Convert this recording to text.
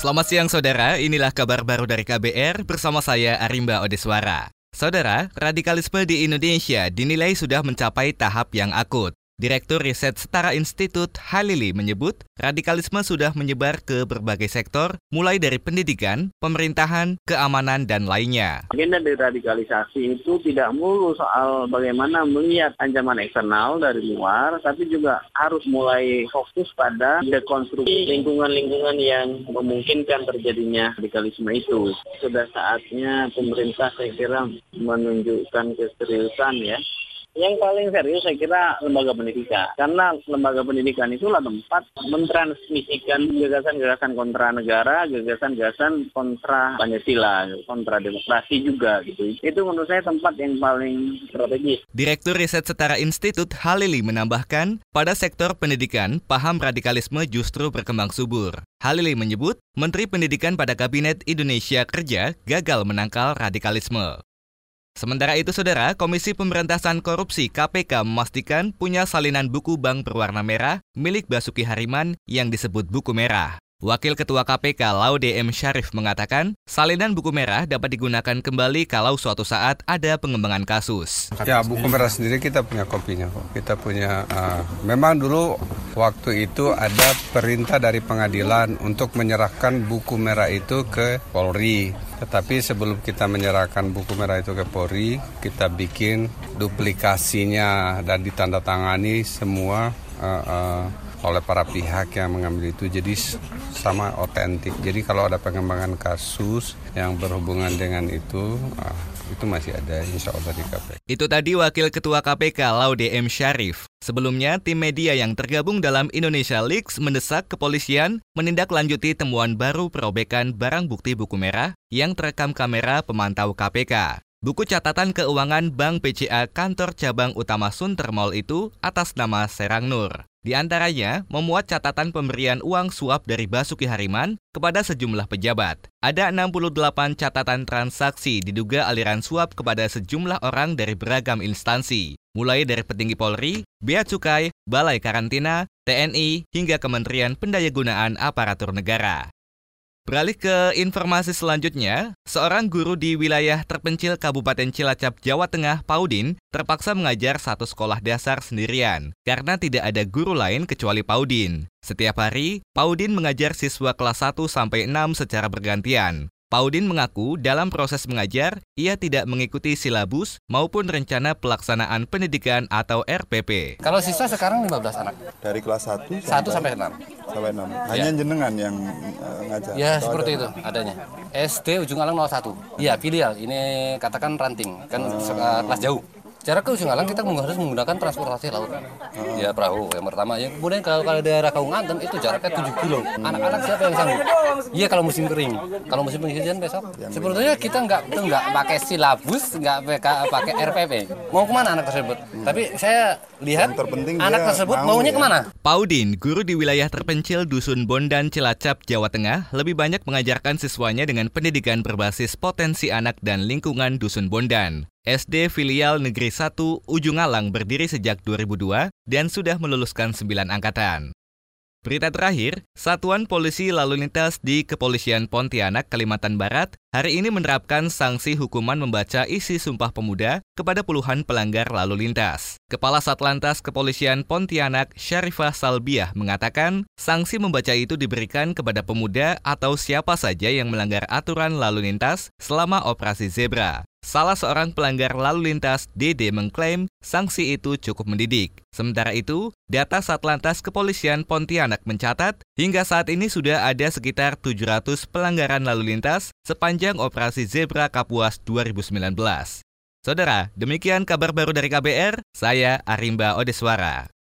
Selamat siang saudara, inilah kabar baru dari KBR bersama saya Arimba Odeswara. Saudara, radikalisme di Indonesia dinilai sudah mencapai tahap yang akut. Direktur Riset Setara Institut Halili menyebut, radikalisme sudah menyebar ke berbagai sektor, mulai dari pendidikan, pemerintahan, keamanan, dan lainnya. Agenda deradikalisasi itu tidak mulu soal bagaimana melihat ancaman eksternal dari luar, tapi juga harus mulai fokus pada dekonstruksi lingkungan-lingkungan yang memungkinkan terjadinya radikalisme itu. Sudah saatnya pemerintah saya kira menunjukkan keseriusan ya yang paling serius saya kira lembaga pendidikan. Karena lembaga pendidikan itulah tempat mentransmisikan gagasan-gagasan kontra negara, gagasan-gagasan kontra Pancasila, kontra demokrasi juga gitu. Itu menurut saya tempat yang paling strategis. Direktur Riset Setara Institut Halili menambahkan, pada sektor pendidikan, paham radikalisme justru berkembang subur. Halili menyebut, Menteri Pendidikan pada Kabinet Indonesia Kerja gagal menangkal radikalisme. Sementara itu, saudara, Komisi Pemberantasan Korupsi KPK memastikan punya salinan buku bank berwarna merah milik Basuki Hariman yang disebut buku merah. Wakil Ketua KPK Laude M. Syarif mengatakan, salinan buku merah dapat digunakan kembali kalau suatu saat ada pengembangan kasus. Ya, buku merah sendiri kita punya kopinya kok. Kita punya, uh, memang dulu waktu itu ada perintah dari pengadilan untuk menyerahkan buku merah itu ke Polri. Tetapi sebelum kita menyerahkan buku merah itu ke Polri, kita bikin duplikasinya dan ditandatangani semua uh, uh, oleh para pihak yang mengambil itu jadi sama otentik. Jadi kalau ada pengembangan kasus yang berhubungan dengan itu, ah, itu masih ada insya Allah di KPK. Itu tadi Wakil Ketua KPK Laude M. Syarif. Sebelumnya, tim media yang tergabung dalam Indonesia Leaks mendesak kepolisian menindaklanjuti temuan baru perobekan barang bukti buku merah yang terekam kamera pemantau KPK. Buku catatan keuangan Bank PCA kantor cabang utama Sunter Mall itu atas nama Serang Nur. Di antaranya, memuat catatan pemberian uang suap dari Basuki Hariman kepada sejumlah pejabat. Ada 68 catatan transaksi diduga aliran suap kepada sejumlah orang dari beragam instansi, mulai dari petinggi Polri, Bea Cukai, Balai Karantina, TNI, hingga Kementerian Pendayagunaan Aparatur Negara. Beralih ke informasi selanjutnya, seorang guru di wilayah terpencil Kabupaten Cilacap, Jawa Tengah, Paudin, terpaksa mengajar satu sekolah dasar sendirian karena tidak ada guru lain kecuali Paudin. Setiap hari, Paudin mengajar siswa kelas 1 sampai 6 secara bergantian. Paudin mengaku dalam proses mengajar, ia tidak mengikuti silabus maupun rencana pelaksanaan pendidikan atau RPP. Kalau siswa sekarang 15 anak. Dari kelas 1 sampai, 1 sampai 6. Sampai 6. Hanya ya. jenengan yang uh, ngajar. Ya, seperti ada? itu adanya. SD Ujung Alang 01. Iya, filial. Ini katakan ranting, kan uh, kelas jauh. Jarak ke Ujung Alang kita harus menggunakan transportasi laut. Hmm. Ya perahu yang pertama. Yang kemudian kalau kalau daerah Kaunganten itu jaraknya 7 kilo. Anak-anak siapa yang sanggup? Iya kalau musim kering. Kalau musim pengisian besok. Sebetulnya kita nggak nggak pakai silabus, nggak pakai RPP. Mau ke mana anak tersebut? Hmm. Tapi saya lihat terpenting anak tersebut mau maunya ya. ke mana? Paudin, guru di wilayah terpencil Dusun Bondan, Cilacap, Jawa Tengah, lebih banyak mengajarkan siswanya dengan pendidikan berbasis potensi anak dan lingkungan Dusun Bondan. SD Filial Negeri 1 Ujung Alang berdiri sejak 2002 dan sudah meluluskan 9 angkatan. Berita terakhir, Satuan Polisi Lalu Lintas di Kepolisian Pontianak, Kalimantan Barat hari ini menerapkan sanksi hukuman membaca isi Sumpah Pemuda kepada puluhan pelanggar lalu lintas. Kepala Satlantas Kepolisian Pontianak, Syarifah Salbiah, mengatakan sanksi membaca itu diberikan kepada pemuda atau siapa saja yang melanggar aturan lalu lintas selama operasi zebra. Salah seorang pelanggar lalu lintas, Dede, mengklaim sanksi itu cukup mendidik. Sementara itu, data Satlantas Kepolisian Pontianak mencatat, hingga saat ini sudah ada sekitar 700 pelanggaran lalu lintas sepanjang operasi Zebra Kapuas 2019. Saudara, demikian kabar baru dari KBR, saya Arimba Odeswara.